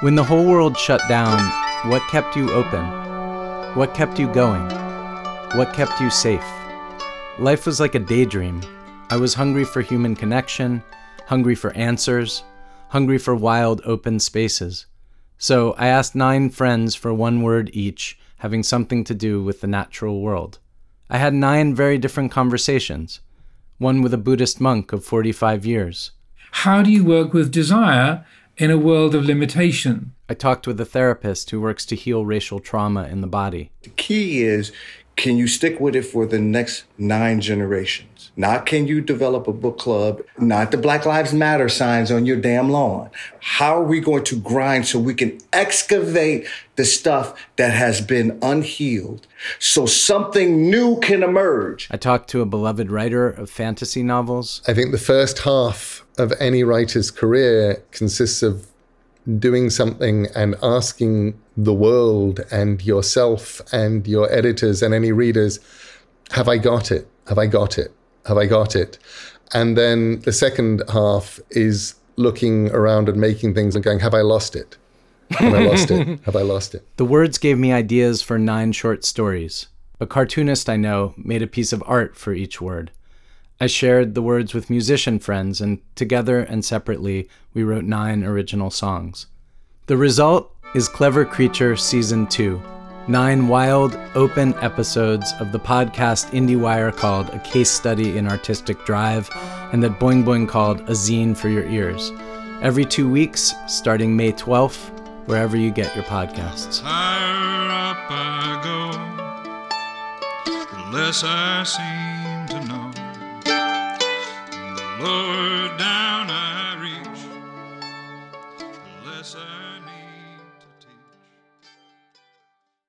When the whole world shut down, what kept you open? What kept you going? What kept you safe? Life was like a daydream. I was hungry for human connection, hungry for answers, hungry for wild open spaces. So I asked nine friends for one word each, having something to do with the natural world. I had nine very different conversations, one with a Buddhist monk of 45 years. How do you work with desire in a world of limitation? I talked with a therapist who works to heal racial trauma in the body. The key is can you stick with it for the next nine generations? Not can you develop a book club, not the Black Lives Matter signs on your damn lawn. How are we going to grind so we can excavate the stuff that has been unhealed so something new can emerge? I talked to a beloved writer of fantasy novels. I think the first half of any writer's career consists of doing something and asking the world and yourself and your editors and any readers, have I got it? Have I got it? Have I got it? And then the second half is looking around and making things and going, have I lost it? Have I lost it? Have I lost it? The words gave me ideas for nine short stories. A cartoonist I know made a piece of art for each word. I shared the words with musician friends, and together and separately, we wrote nine original songs. The result is Clever Creature Season 2, nine wild, open episodes of the podcast IndieWire called A Case Study in Artistic Drive, and that Boing Boing called A Zine for Your Ears. Every two weeks, starting May 12th, wherever you get your podcasts. Higher up I go, the less I seem to know. Lower down I reach, the less I need.